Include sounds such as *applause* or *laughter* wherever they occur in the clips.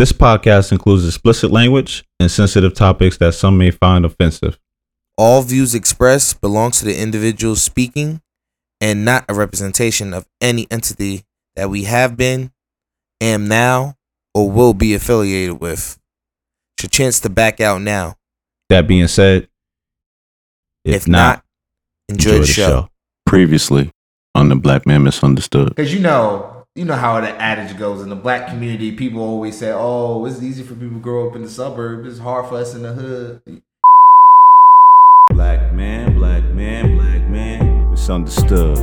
This podcast includes explicit language and sensitive topics that some may find offensive. All views expressed belong to the individual speaking and not a representation of any entity that we have been, am now, or will be affiliated with. It's your chance to back out now. That being said, If, not, enjoy, the, show. previously on the Black Man Misunderstood. Because you know, you know how the adage goes in the black community. People always say, "Oh, it's easy for people to grow up in the suburbs. It's hard for us in the hood." Black man, black man, black man, misunderstood.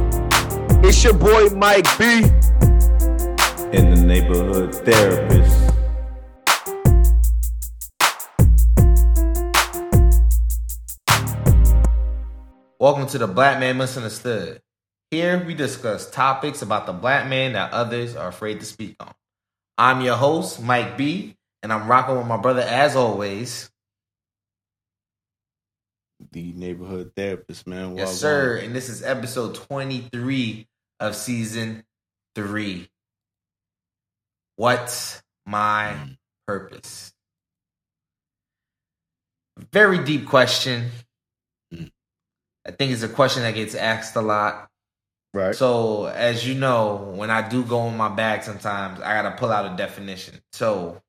It's your boy Mike B. In the neighborhood therapist. Welcome to the Black Man Misunderstood. Here we discuss topics about the black man that others are afraid to speak on. I'm your host, Mike B, and I'm rocking with my brother as always. The neighborhood therapist, man. Yes, sir. And this is episode 23 of season three. What's my Mm. purpose? Very deep question. Mm. I think it's a question that gets asked a lot. Right. So, as you know, when I do go in my bag sometimes, I got to pull out a definition. So,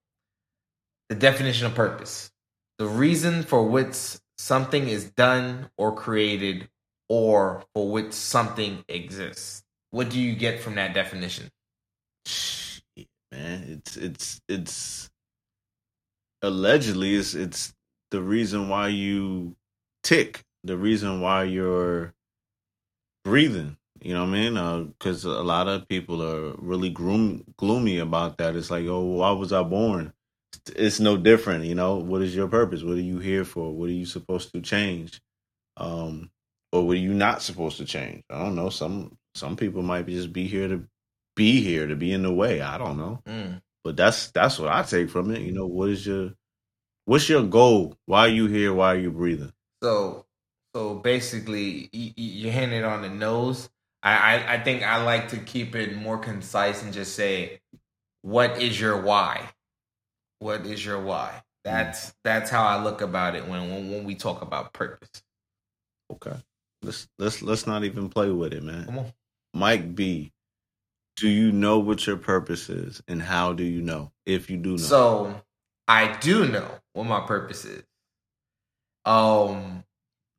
the definition of purpose the reason for which something is done or created or for which something exists. What do you get from that definition? Man. It's it's it's allegedly it's it's the reason why you tick, the reason why you're breathing. You know what I mean? Because a lot of people are really gloom, gloomy about that. It's like, oh, why was I born? It's no different. You know, what is your purpose? What are you here for? What are you supposed to change? Um, or what are you not supposed to change? I don't know. Some some people might be just be here to be here to be in the way. I don't know. Mm. But that's that's what I take from it. You know, what is your what's your goal? Why are you here? Why are you breathing? So, so basically, you, you hit it on the nose. I, I, I think I like to keep it more concise and just say, "What is your why? What is your why?" That's that's how I look about it when when, when we talk about purpose. Okay. Let's let's let's not even play with it, man. Come on. Mike B, do you know what your purpose is and how do you know if you do know? So I do know what my purpose is. Um,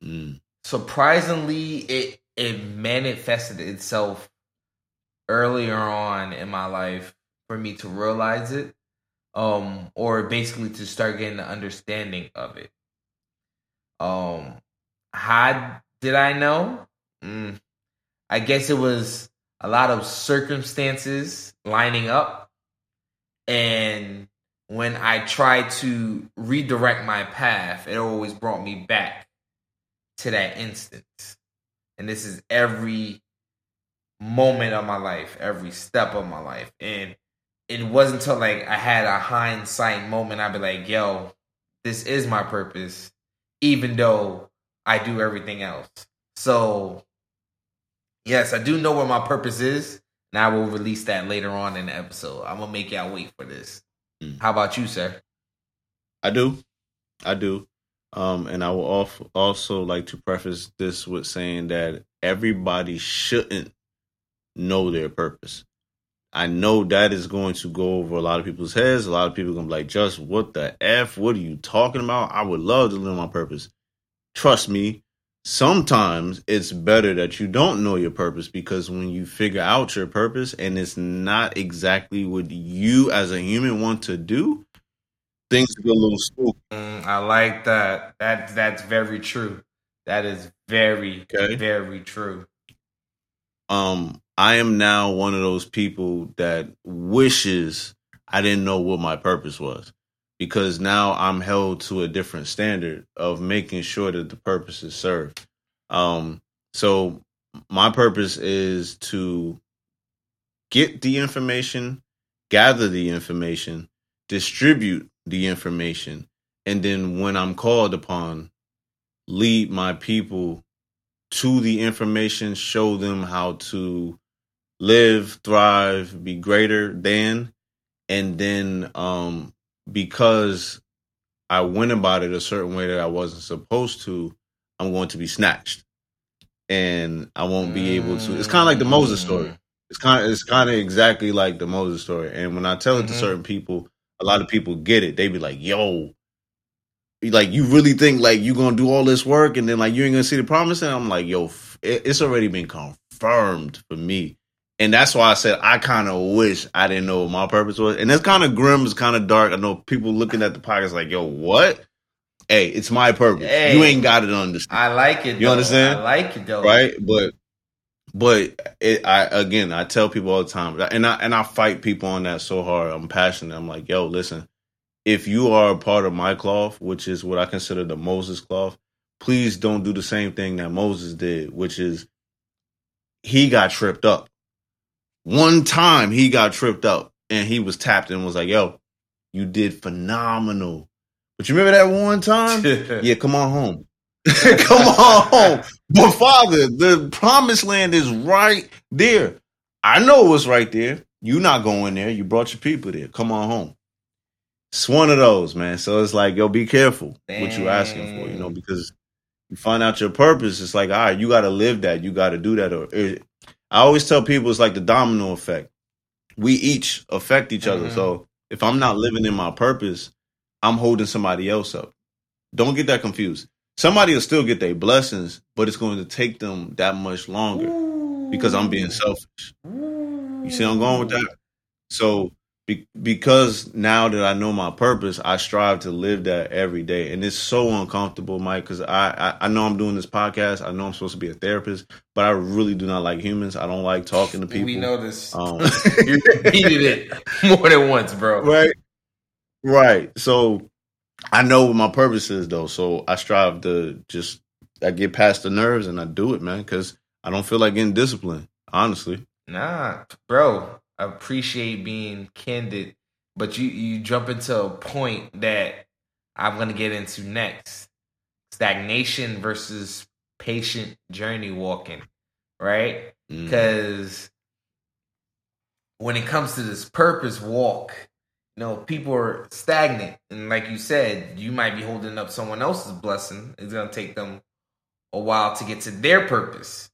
Mm, surprisingly, it it manifested itself earlier on in my life for me to realize it, um, or basically to start getting the understanding of it. Um, how did I know? Mm, I guess it was a lot of circumstances lining up, and when I tried to redirect my path, it always brought me back to that instance. And this is every moment of my life, every step of my life. And it wasn't until like I had a hindsight moment, I'd be like, yo, this is my purpose, even though I do everything else. So, yes, I do know what my purpose is. And I will release that later on in the episode. I'm going to make y'all wait for this. Mm. How about you, sir? I do. I do. Um, and I will also like to preface this with saying that everybody shouldn't know their purpose. I know that is going to go over a lot of people's heads. A lot of people are gonna be like, just what the F? What are you talking about? I would love to live my purpose. Trust me, sometimes it's better that you don't know your purpose because when you figure out your purpose and it's not exactly what you as a human want to do, things get a little spooky. Mm, I like that. That that's very true. That is very Okay. very true. um I am now one of those people that wishes I didn't know what my purpose was because now I'm held to a different standard of making sure that the purpose is served. Um so my purpose is to get the information, gather the information, distribute the information, and then when I'm called upon, lead my people to the information, show them how to live, thrive, be greater than, and then um, because I went about it a certain way that I wasn't supposed to, I'm going to be snatched, and I won't be able to. It's kind of like the Moses story. It's kind of it's kind of exactly like the Moses story. And when I tell it to Mhm. certain people, a lot of people get it. They be like, "Yo." Like you really think like you gonna do all this work and then like you ain't gonna see the promise? And I'm like, yo, f- it's already been confirmed for me, and that's why I said I kind of wish I didn't know what my purpose was. And it's kind of grim, it's kind of dark. I know people looking at the podcast like, yo, what? Hey, it's my purpose. Hey. you ain't got it understand I like it. You though. understand? I like it though. right? But but it, I again, I tell people all the time, and I and I fight people on that so hard. I'm passionate. I'm like, yo, listen, if you are a part of my cloth, which is what I consider the Moses cloth, please don't do the same thing that Moses did, which is he got tripped up. One time he got tripped up and he was tapped and was like, yo, you did phenomenal. But you remember that one time? *laughs* yeah, come on home. *laughs* come on home. But Father, the promised land is right there. I know it's right there. You're not going there. You brought your people there. Come on home. It's one of those, man. So it's like, yo, be careful what you're asking for, you know, because you find out your purpose. It's like, all right, you got to live that. You got to do that. Or it, I always tell people it's like the domino effect. We each affect each other. Mhm. So if I'm not living in my purpose, I'm holding somebody else up. Don't get that confused. Somebody will still get their blessings, but it's going to take them that much longer because I'm being selfish. You see, I'm going with that. So, be, because now that I know my purpose, I strive to live that every day, and it's so uncomfortable, Mike. Because I, I I know I'm doing this podcast. I know I'm supposed to be a therapist, but I really do not like humans. I don't like talking to people. We know this. Um, *laughs* you repeated it more than once, bro. right right so i know what my purpose is though so i strive to just i get past the nerves and i do it man because i don't feel like getting disciplined honestly Nah, bro. I appreciate being candid, but you you jump into a point that I'm gonna get into next. Stagnation versus patient journey walking, right? Mm. Because when it comes to this purpose walk, you know, people are stagnant, and like you said, you might be holding up someone else's blessing. It's gonna take them a while to get to their purpose.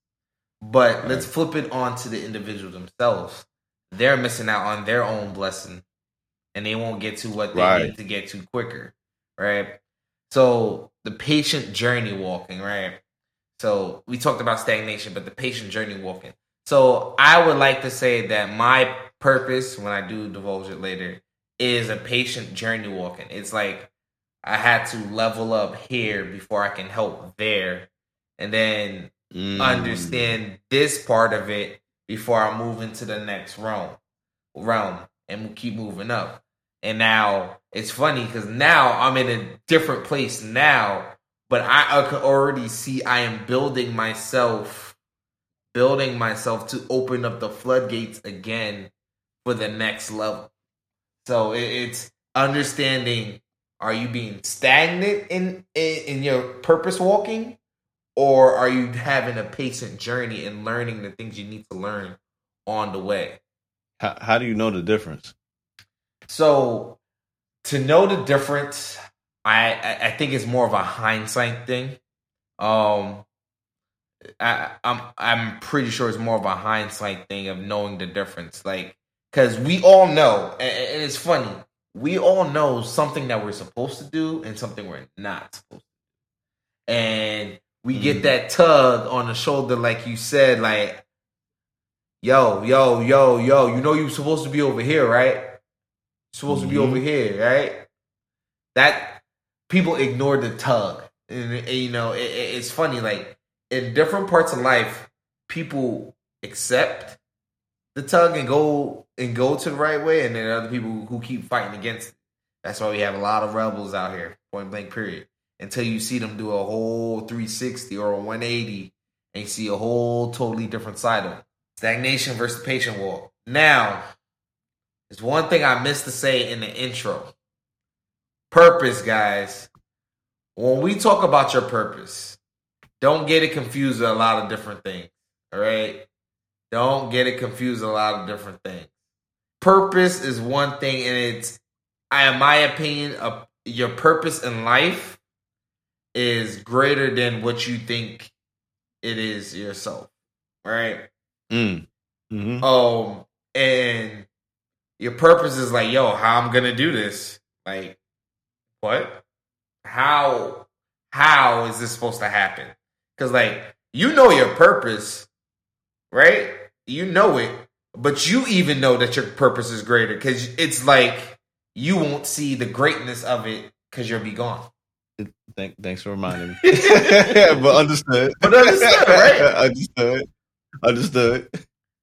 But let's flip it on to the individual themselves. They're missing out on their own blessing and they won't get to what they Right. need to get to quicker. Right. So the patient journey walking, right? So we talked about stagnation, but the patient journey walking. So I would like to say that my purpose, when I do divulge it later, is a patient journey walking. It's like I had to level up here before I can help there. And then Mm. understand this part of it before I move into the next realm, realm, and keep moving up. And now it's funny because now I'm in a different place now, but I, I can already see I am building myself, building myself to open up the floodgates again for the next level. So it, it's understanding: Are you being stagnant in, in in your purpose walking? or are you having a patient journey and learning the things you need to learn on the way? how, how do you know the difference So, to know the difference, I I, I think it's more of a hindsight thing. Um, I, I'm I'm pretty sure it's more of a hindsight thing of knowing the difference, like because we all know, and, it's funny, we all know something that we're supposed to do and something we're not supposed to, do. and we get mm. that tug on the shoulder, like you said, like, yo, yo, yo, yo, you know you're supposed to be over here, right? You're supposed to be over mm-hmm. here, right? That people ignore the tug, and, and, you know it- it's funny. Like in different parts of life, people accept the tug and go and go to the right way, and then other people who keep fighting against it. That's why we have a lot of rebels out here, point blank. Period. Until you see them do a whole 360 or a 180, and you see a whole totally different side of them. Stagnation versus patient walk. Now, there's one thing I missed to say in the intro. Purpose, guys. When we talk about your purpose, don't get it confused with a lot of different things. All right? Don't get it confused a lot of different things. Purpose is one thing and it's I, in my opinion, uh, your purpose in life is greater than what you think it is yourself, right? Mm. hmm Um, and your purpose is like, yo, how I'm gonna do this? Like, what? How? How is this supposed to happen? Because like you know your purpose, right? You know it, but you even know that your purpose is greater because it's like you won't see the greatness of it because you'll be gone. Thank, thanks for reminding me. *laughs* *laughs* but understood. But understood, right? *laughs* understood. Understood.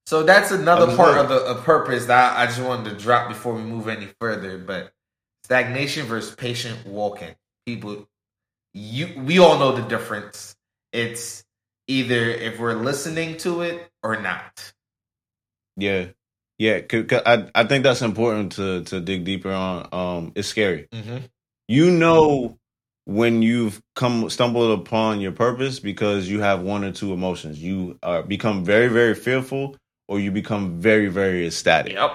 So that's another Understood. part of the of purpose that I just wanted to drop before we move any further. But stagnation versus patient walking. People, you we all know the difference. It's either if we're listening to it or not. Yeah. Yeah, 'cause I, I think that's important to, to dig deeper on. Um, it's scary. Mm-hmm. You know when you've come stumbled upon your purpose because you have one or two emotions. You uh, become very, very fearful or you become very, very ecstatic. Yep.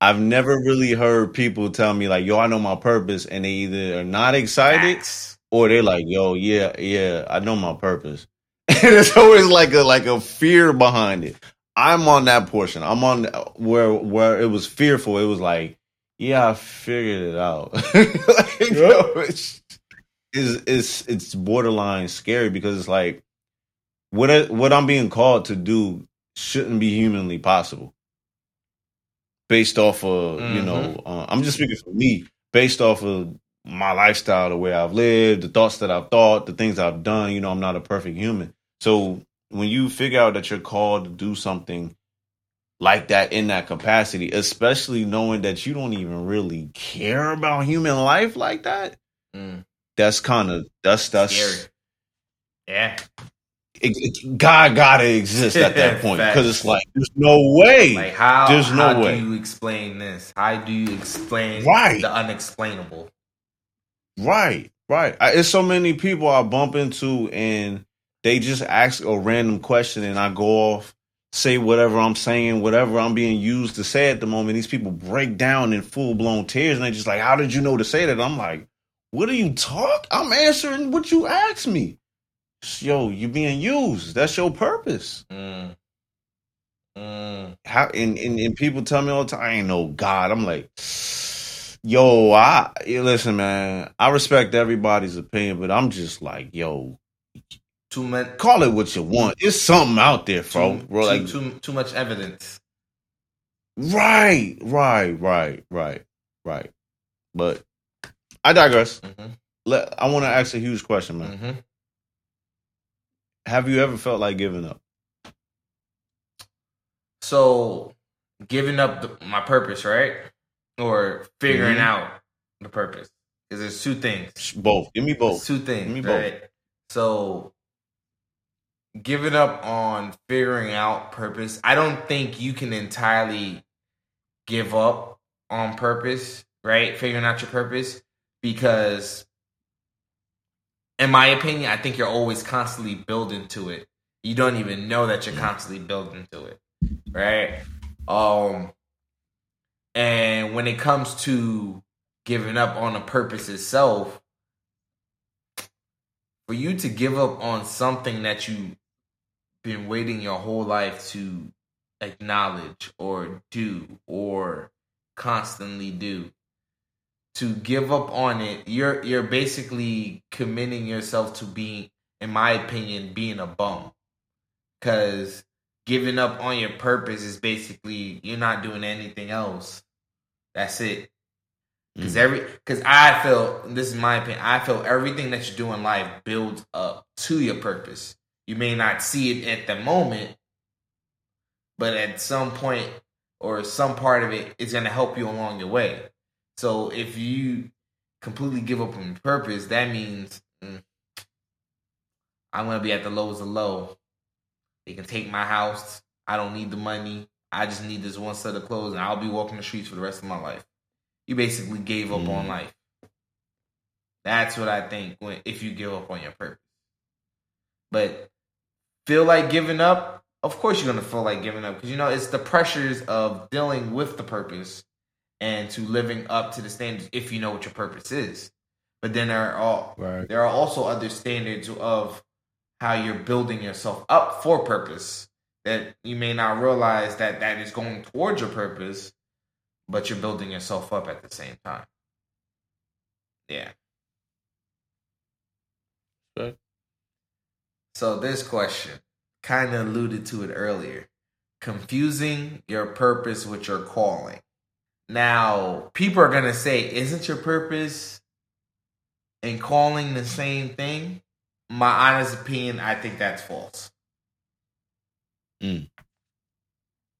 I've never really heard people tell me like, "Yo, I know my purpose," and they either are not excited Facts. or they're like, "Yo, yeah, yeah, I know my purpose." *laughs* and it's always like a like a fear behind it. I'm on that portion. I'm on where where it was fearful. It was like, "Yeah, I figured it out." *laughs* like, yo, it's, it's it's it's borderline scary because it's like what I, what I'm being called to do shouldn't be humanly possible based off of you know uh, i'm just speaking for me based off of my lifestyle the way i've lived the thoughts that i've thought the things i've done you know i'm not a perfect human so when you figure out that you're called to do something like that in that capacity especially knowing that you don't even really care about human life like that Mm. that's kind of that's that's Scary. Yeah. it, it- God gotta exist at that *laughs* point because it's like there's no way. Like how? There's no how way. do you explain this? How do you explain Right. the unexplainable? right, right. I, it's so many people I bump into and they just ask a random question and I go off, say whatever I'm saying, whatever I'm being used to say at the moment. These people break down in full blown tears and they're just like, "How did you know to say that?" I'm like, "What are you talk? I'm answering what you asked me." Yo, you're being used. That's your purpose. Mm. Mm. how and, and, and people tell me all the time I ain't no God. I'm like, yo, I listen, man. I respect everybody's opinion, but I'm just like, yo, Too much. call it what you want. It's something out there, bro. Too, bro too, like, too, too much evidence. right, right, right, right, right. But I digress. hmm Let I want to ask a huge question, man. hmm Have you ever felt like giving up? So, giving up the, my purpose, right? Or figuring Mhm. out the purpose. Because there's two things. Both. Give me both. two things, Give me both. right? So, giving up on figuring out purpose, I don't think you can entirely give up on purpose, right? Figuring out your purpose, because, in my opinion, I think you're always constantly building to it. You don't even know that you're constantly building to it, right? Um, and when it comes to giving up on a purpose itself, for you to give up on something that you've been waiting your whole life to acknowledge or do or constantly do to give up on it you're you're basically committing yourself to being in my opinion being a bum cuz giving up on your purpose is basically you're not doing anything else that's it because Mm. every because I feel this is my opinion. I feel everything that you do in life builds up to your purpose. You may not see it at the moment, but at some point or some part of it is going to help you along your way. So if you completely give up on purpose, that means mm, I'm going to be at the lowest of low. They can take my house. I don't need the money. I just need this one set of clothes, and I'll be walking the streets for the rest of my life you basically gave up on Mm. life. That's what I think when if you give up on your purpose. But feel like giving up, of course you're gonna feel like giving up because you know it's the pressures of dealing with the purpose and to living up to the standards if you know what your purpose is. But then there are all Right. there are also other standards of how you're building yourself up for purpose that you may not realize that that is going towards your purpose, but you're building yourself up at the same time. Yeah. Okay. So this question kind of alluded to it earlier. Confusing your purpose with your calling. Now, people are going to say, isn't your purpose and calling the same thing? My honest opinion, I think that's false. Mm.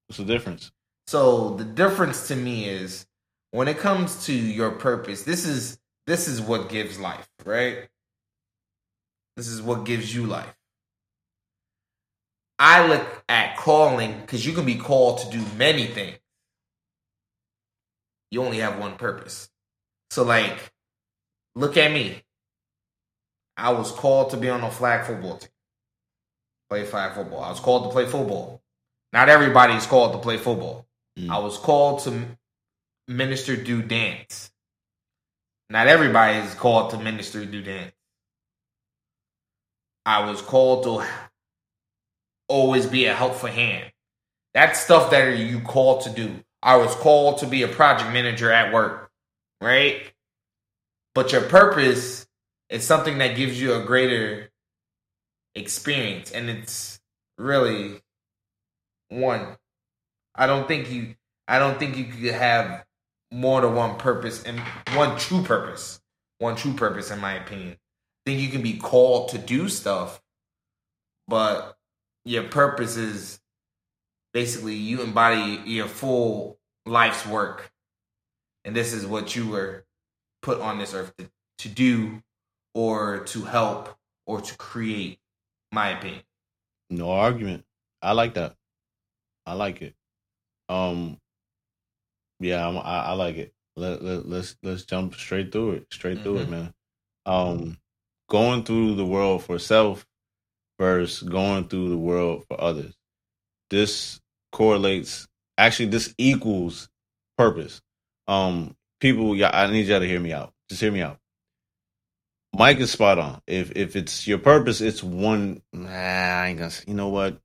What's the difference? So the difference to me is when it comes to your purpose, this is this is what gives life, right? This is what gives you life. I look at calling because you can be called to do many things. You only have one purpose. So like, look at me. I was called to be on a flag football team. Play flag football. I was called to play football. Not everybody is called to play football. Mm. I was called to minister, do dance. Not everybody is called to minister, do dance. I was called to always be a helpful hand. That's stuff that you called to do. I was called to be a project manager at work, right? But your purpose is something that gives you a greater experience, and it's really one. I don't think you. I don't think you could have more than one purpose and one true purpose. One true purpose, in my opinion. I think you can be called to do stuff, but your purpose is basically you embody your full life's work, and this is what you were put on this earth to, to do, or to help, or to create. My opinion. No argument. I like that. I like it. Um, yeah, I'm, I, I like it. Let, let let's let's jump straight through it. Straight through it, Mhm. man. Um, going through the world for self versus going through the world for others. This correlates. Actually, this equals purpose. Um, people, yeah, I need y'all to hear me out. Just hear me out. Mike is spot on. If if it's your purpose, it's one. Nah, I ain't gonna. Say, you know what?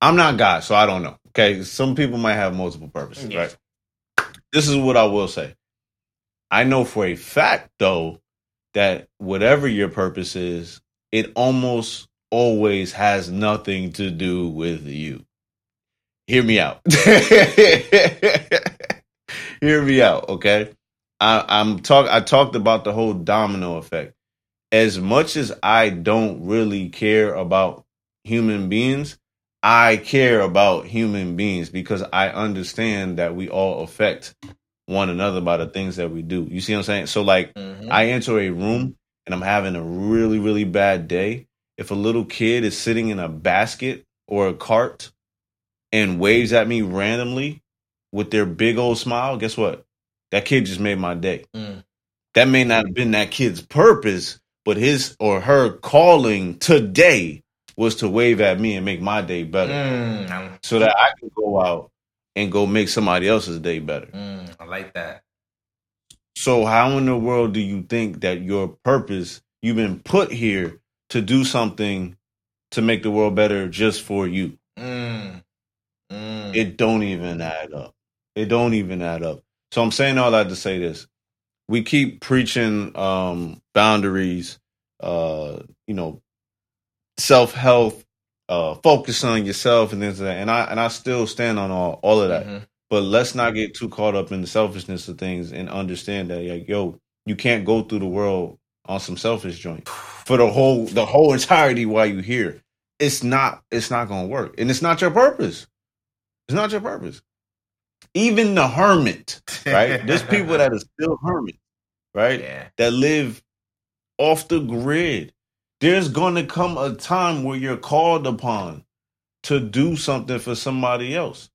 I'm not God, so I don't know. Okay, some people might have multiple purposes, Yeah. right? This is what I will say. I know for a fact, though, that whatever your purpose is, it almost always has nothing to do with you. Hear me out. *laughs* Hear me out, okay? I, I'm talk. I talked about the whole domino effect. As much as I don't really care about human beings, I care about human beings because I understand that we all affect one another by the things that we do. You see what I'm saying? So, like, Mhm. I enter a room and I'm having a really, really bad day. If a little kid is sitting in a basket or a cart and waves at me randomly with their big old smile, guess what? That kid just made my day. Mm. That may not have been that kid's purpose, but his or her calling today was to wave at me and make my day better Mm, so that I can go out and go make somebody else's day better. mm, I like that. So how in the world do you think that your purpose you've been put here to do something to make the world better just for you? Mm, mm. It don't even add up. It don't even add up. So I'm saying all that to say this. We keep preaching um boundaries, uh, you know, self health, uh, focus on yourself and things like that. And I and I still stand on all, all of that. Mhm. But let's not get too caught up in the selfishness of things and understand that like, yo, you can't go through the world on some selfish joint for the whole the whole entirety while you here. It's not it's not gonna work. And it's not your purpose. It's not your purpose. Even the hermit, right? There's people that are still hermits, right? yeah. That live off the grid. There's gonna come a time where you're called upon to do something for somebody else.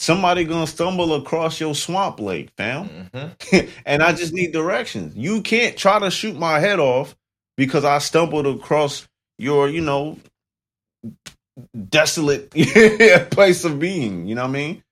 Somebody gonna stumble across your swamp lake, fam. Mhm. *laughs* and I just need directions. You can't try to shoot my head off because I stumbled across your, you know, desolate *laughs* place of being. You know what I mean?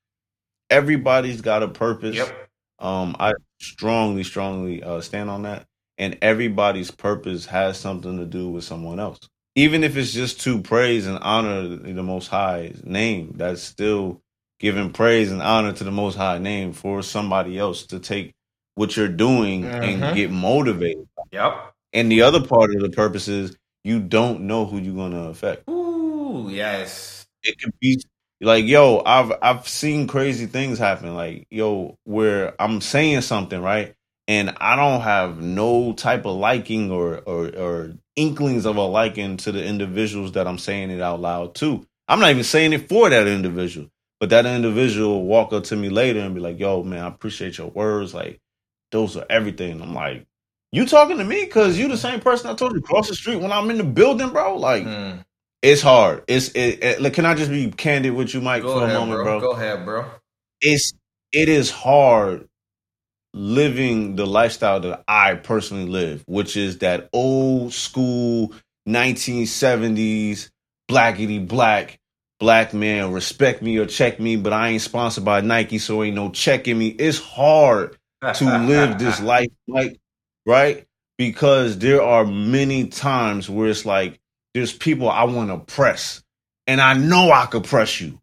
Everybody's got a purpose. Yep. Um, I strongly, strongly uh, stand on that. And everybody's purpose has something to do with someone else. Even if it's just to praise and honor the Most High's name, that's still giving praise and honor to the Most High name for somebody else to take what you're doing and Mhm. get motivated. Yep. And the other part of the purpose is you don't know who you're going to affect. Ooh, yes. it could be like yo i've i've seen crazy things happen like yo where i'm saying something right and i don't have no type of liking or or or inklings of a liking to the individuals that i'm saying it out loud to i'm not even saying it for that individual but that individual will walk up to me later and be like yo man i appreciate your words like those are everything i'm like you talking to me because you the same person i told you across the street when i'm in the building bro like Mm. it's hard. It's it, it, like, can I just be candid with you, Mike, Go for a ahead, moment, bro. bro? Go ahead, bro. It's it is hard living the lifestyle that I personally live, which is that old school 1970s blackity black black man respect me or check me, but I ain't sponsored by Nike, so ain't no checking me. It's hard to live this *laughs* life like right because there are many times where it's like there's people I want to press and I know I could press you.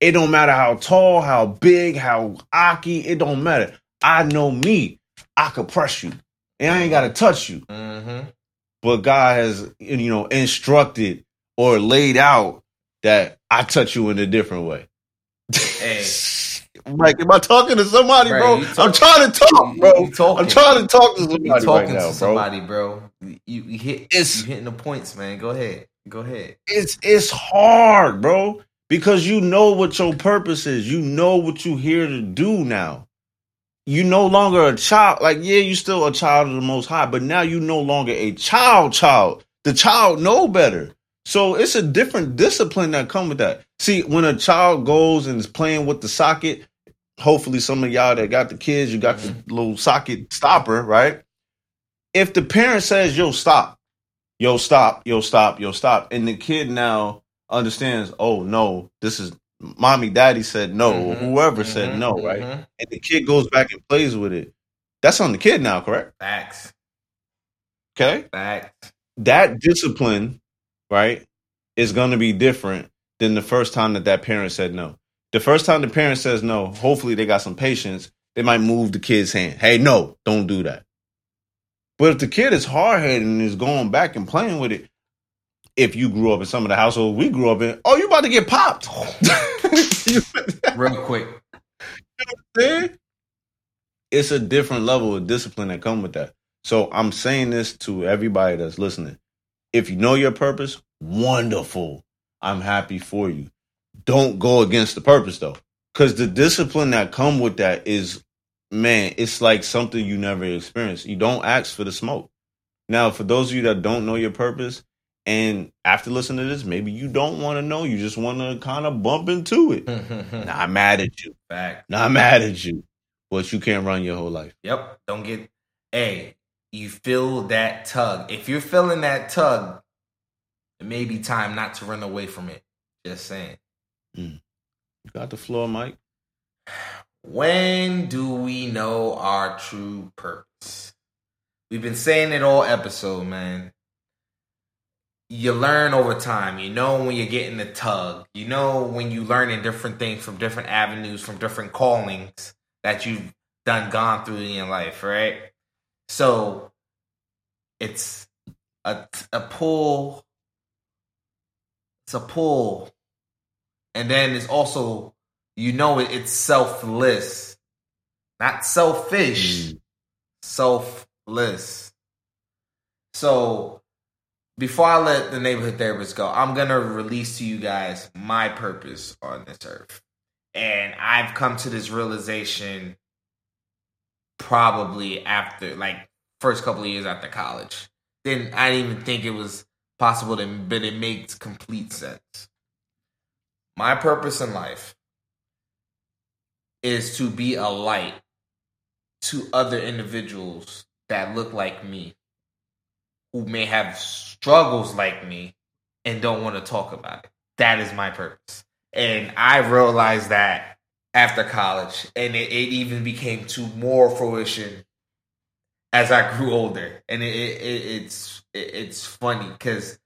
It don't matter how tall, how big, how aki, it don't matter. I know me. I could press you. And I ain't got to touch you. Mm-hmm. But God has you know instructed or laid out that I touch you in a different way. Hey. *laughs* Like, am I talking to somebody, bro? you I'm trying to talk, bro. I'm trying to talk to somebody talking right now, to bro. somebody, bro. You, you hit. It's- you hitting the points, man. Go ahead. Go ahead. It's it's hard, bro, because you know what your purpose is. You know what you're here to do now. You no longer a child. Like, yeah, you still a child of the Most High, but now you no longer a child. Child, the child know better. So it's a different discipline that come with that. See, when a child goes and is playing with the socket, hopefully some of y'all that got the kids, you got the little socket stopper, right? If the parent says, "Yo, stop," yo, stop, yo, stop, yo, stop, and the kid now understands, oh no, this is mommy, daddy said no, or Mhm, whoever said mhm, no, right? mhm. And the kid goes back and plays with it. That's on the kid now, correct? Facts. Okay. Facts. that discipline, right, is going to be different than the first time that that parent said no. The first time the parent says no, hopefully they got some patience. They might move the kid's hand. Hey, no, don't do that. But if the kid is hard headed and is going back and playing with it, if you grew up in some of the households we grew up in, oh, you about to get popped. You- *laughs* Real quick. See? It's a different level of discipline that come with that. So I'm saying this to everybody that's listening. If you know your purpose, wonderful. I'm happy for you. Don't go against the purpose though. Cause the discipline that come with that is man, it's like something you never experienced. You don't ask for the smoke. Now, for those of you that don't know your purpose, and after listening to this, maybe you don't want to know, you just want to kind of bump into it. *laughs* Not mad at you. Fact. Not mad at you, but you can't run your whole life. Yep. Don't get. Hey, you feel that tug. If you're feeling that tug, it may be time not to run away from it. Just saying. Hmm. You got the floor, Mike. When do we know our true purpose? We've been saying it all episode, man. You learn over time. You know when you're getting the tug. You know when you're learning different things from different avenues, from different callings that you've done gone through in your life, right? So it's a a pull. It's a pull, and then it's also you know it, it's selfless, not selfish, hmm. selfless. So before I let the neighborhood therapist go, I'm gonna release to you guys my purpose on this earth, and I've come to this realization probably after like first couple of years after college. Then I didn't even think it was possible to, but it makes complete sense. My purpose in life is to be a light to other individuals that look like me, who may have struggles like me and don't want to talk about it. That is my purpose. And I realized that after college, and it, it even became to more fruition as I grew older. And it, it, it it's it, it's funny because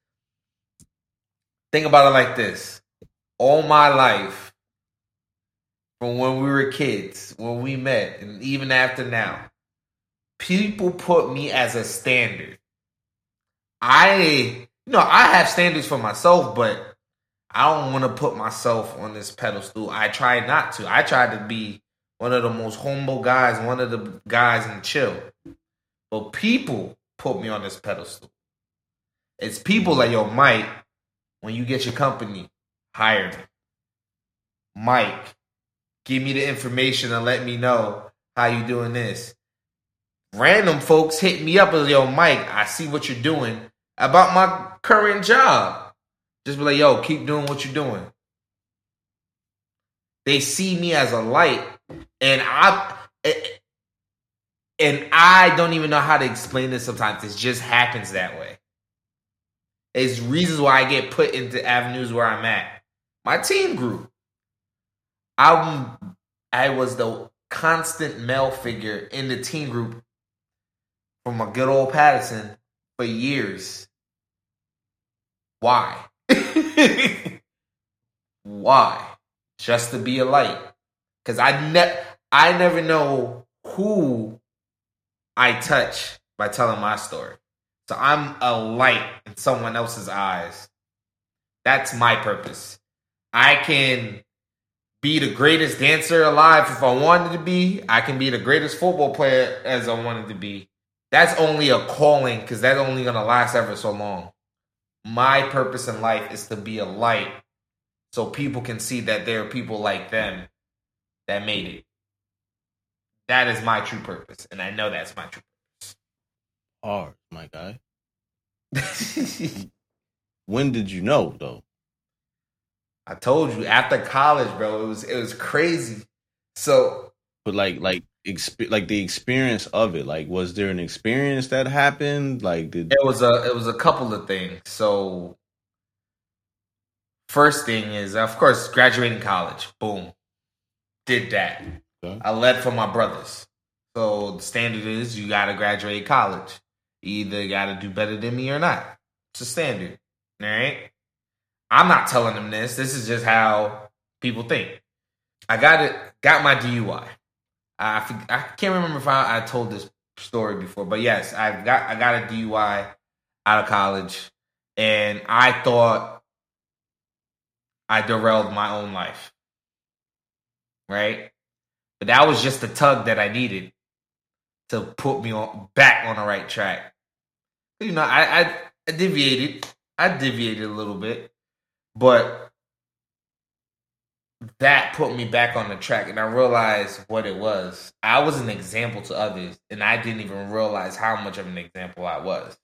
think about it like this: all my life, from when we were kids, when we met, and even after now, people put me as a standard. I, you know, I have standards for myself, but I don't want to put myself on this pedestal. I try not to. I try to be one of the most humble guys, one of the guys and chill. But people put me on this pedestal. It's people like, yo, Mike, when you get your company, hire me. Mike, give me the information and let me know how you doing this. Random folks hit me up as yo, Mike, I see what you're doing about my current job. Just be like, yo, keep doing what you're doing. They see me as a light, and I and I don't even know how to explain this sometimes. It just happens that way. It's reasons why I get put into avenues where I'm at. My team grew. I'm I was the constant male figure in the team group from a good old Patterson for years. Why? *laughs* Why? Just to be a light. Cause I ne- I never know who I touch by telling my story. So I'm a light in someone else's eyes. That's my purpose. I can be the greatest dancer alive if I wanted to be. I can be the greatest football player as I wanted to be. That's only a calling because that's only going to last ever so long. My purpose in life is to be a light so people can see that there are people like them that made it. That is my true purpose, and I know that's my true purpose. Hard, my guy. *laughs* when did you know though? I told you after college, bro. It was it was crazy. So, but like like exp- like the experience of it. Like, was there an experience that happened? Like, did it was a it was a couple of things. So, first thing is, of course, graduating college. Boom, did that. Okay. I led for my brothers. So the standard is you got to graduate college. Either you got to do better than me or not. It's a standard. All right. I'm not telling them this. This is just how people think. I got it. Got my DUI. I I can't remember if I, I told this story before, but yes, I got I got a DUI out of college, and I thought I derailed my own life. Right, but that was just the tug that I needed to put me on back on the right track. You know, I, I, I deviated. I deviated a little bit, but that put me back on the track and I realized what it was. I was an example to others and I didn't even realize how much of an example I was.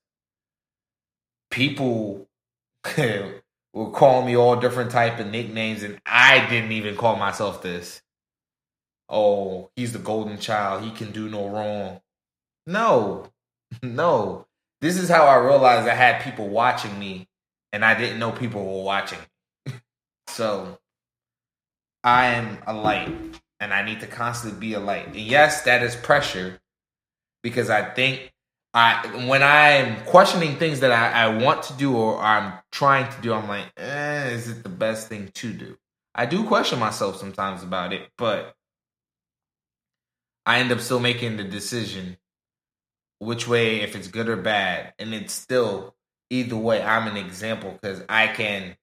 People *laughs* were calling me all different type of nicknames and I didn't even call myself this. Oh, he's the golden child. He can do no wrong. No. *laughs* No. This is how I realized I had people watching me and I didn't know people were watching. *laughs* so I am a light and I need to constantly be a light. And yes, that is pressure because I think I when I'm questioning things that I, I want to do or I'm trying to do, I'm like, eh, is it the best thing to do? I do question myself sometimes about it, but I end up still making the decision which way, if it's good or bad. And it's still, either way, I'm an example because I can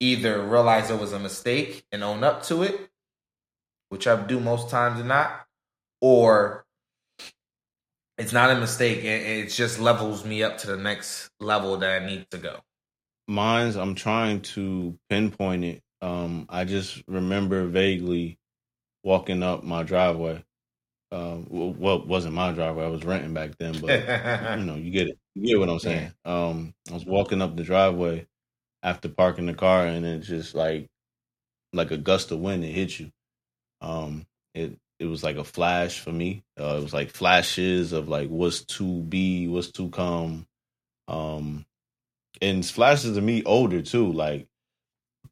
either realize it was a mistake and own up to it, which I do most times or not, or it's not a mistake. It, just levels me up to the next level that I need to go. Mine's, I'm trying to pinpoint it. Um, I just remember vaguely walking up my driveway. Um, well, wasn't my driveway. I was renting back then, but you *laughs* know, you get it. You get what I'm saying. Yeah. Um, I was walking up the driveway after parking the car, and it just like like a gust of wind, it hit you. Um, it it was like a flash for me. Uh, it was like flashes of like what's to be, what's to come. Um, and flashes of me older too, like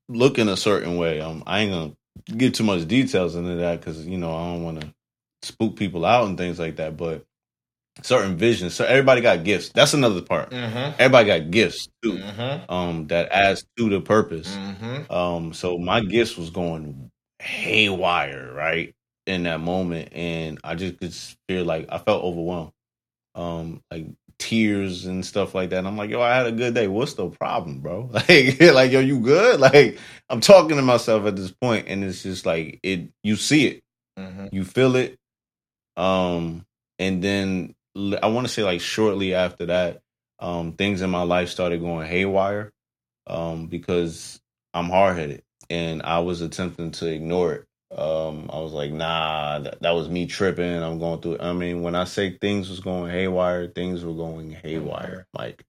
looking a certain way. Um, I ain't gonna get too much details into that because you know I don't want to spook people out and things like that. But certain visions, so everybody got gifts. That's another part. Mm-hmm. Everybody got gifts too. Mm-hmm. Um, that adds to the purpose. Mm-hmm. Um, so my gifts was going haywire right in that moment, and I just could feel like I felt overwhelmed. Um, like tears and stuff like that. And I'm like, yo, I had a good day. What's the problem, bro? *laughs* Like, *laughs* like, yo, you good? *laughs* Like, I'm talking to myself at this point, and it's just like it. You see it, Mm-hmm. you feel it, um, and then I want to say like shortly after that, um, things in my life started going haywire, um, because I'm hard headed, and I was attempting to ignore it. Um, I was like, nah, that, that was me tripping. I'm going through. I mean, when I say things was going haywire, things were going haywire. Like,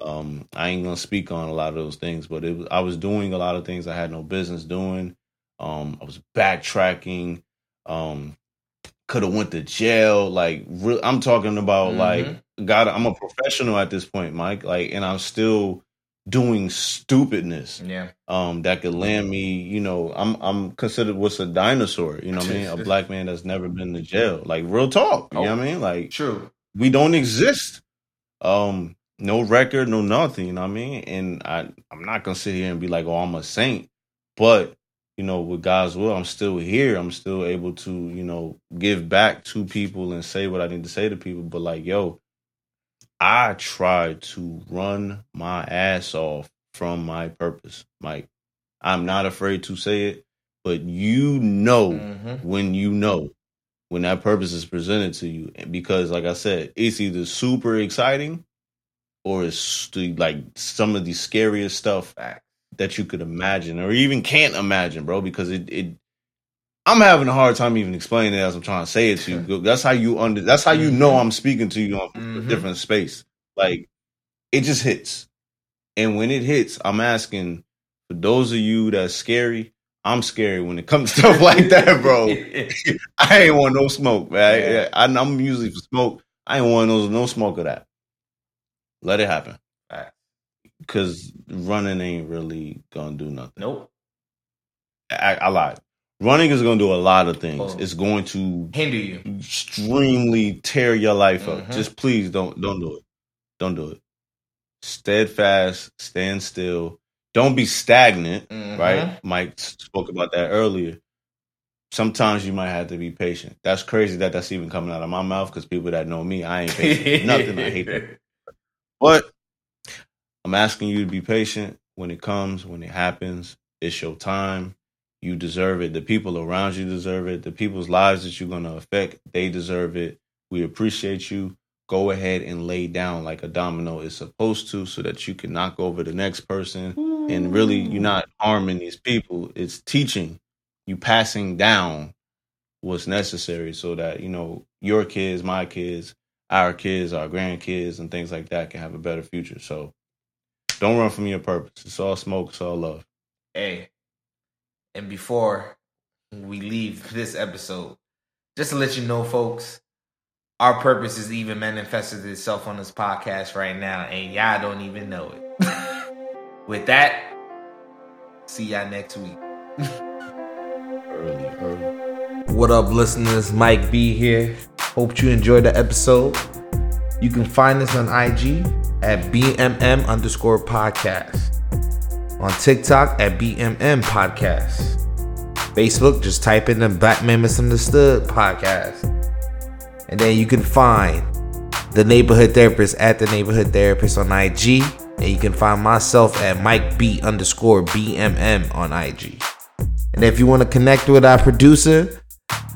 um, I ain't gonna speak on a lot of those things, but it was, I was doing a lot of things I had no business doing. Um, I was backtracking. Um, could have went to jail. Like, re- I'm talking about like, God, I'm a professional at this point, Mike. Like, and I'm still doing stupidness Yeah. um that could land me you know i'm i'm considered what's a dinosaur you know what i mean a *laughs* black man that's never been to jail like real talk you know what i mean like True. we don't exist um no record no nothing you know what i mean and i i'm not gonna sit here and be like oh i'm a saint but you know with god's will i'm still here i'm still able to you know give back to people and say what i need to say to people but like yo i try to run my ass off from my purpose like i'm not afraid to say it but you know Mm-hmm. when you know when that purpose is presented to you And because like i said it's either super exciting or it's like some of the scariest stuff. That you could imagine or even can't imagine bro because it, it i'm having a hard time even explaining it as i'm trying to say it to you that's how you under that's how you know i'm speaking to you on a Mhm. different space like it just hits and when it hits i'm asking for those of you that's scary i'm scary when it comes to stuff like that bro *laughs* I ain't want no smoke, man. I, am usually for smoke. I ain't want no no smoke of that. Let it happen, Fact. cause running ain't really gonna do nothing. Nope. I, I lied. Running is gonna do a lot of things. Oh. It's going to Hinder you. extremely tear your life up. Mhm. Just please don't don't do it. Don't do it. Steadfast, stand still. Don't be stagnant. Mhm. right? Mike spoke about that earlier. Sometimes you might have to be patient. That's crazy that that's even coming out of my mouth because people that know me, I ain't patient. Nothing. I hate that. *laughs* But I'm asking you to be patient when it comes, when it happens. It's your time. You deserve it. The people around you deserve it. The people's lives that you're going to affect, they deserve it. We appreciate you. Go ahead and lay down like a domino is supposed to so that you can knock over the next person and really you're not harming these people it's teaching you passing down what's necessary so that you know your kids my kids our kids our grandkids and things like that can have a better future so don't run from your purpose it's all smoke it's all love Hey. And before we leave this episode, just to let you know, folks, our purpose is even manifested itself on this podcast right now, and y'all don't even know it. *laughs* With that, see y'all next week. early early What up, listeners? Mike B here. Hope you enjoyed the episode. You can find us on IG at BMM underscore podcast. On TikTok at BMM podcast. Facebook, just type in the Black Man Misunderstood podcast. And then you can find the neighborhood therapist at the neighborhood therapist on IG. And you can find myself at Mike B underscore BMM on IG. And if you want to connect with our producer,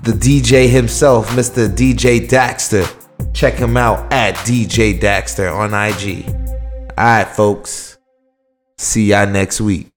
the DJ himself, Mr. DJ Daxter, check him out at DJ Daxter on IG. All right, folks. See y'all next week.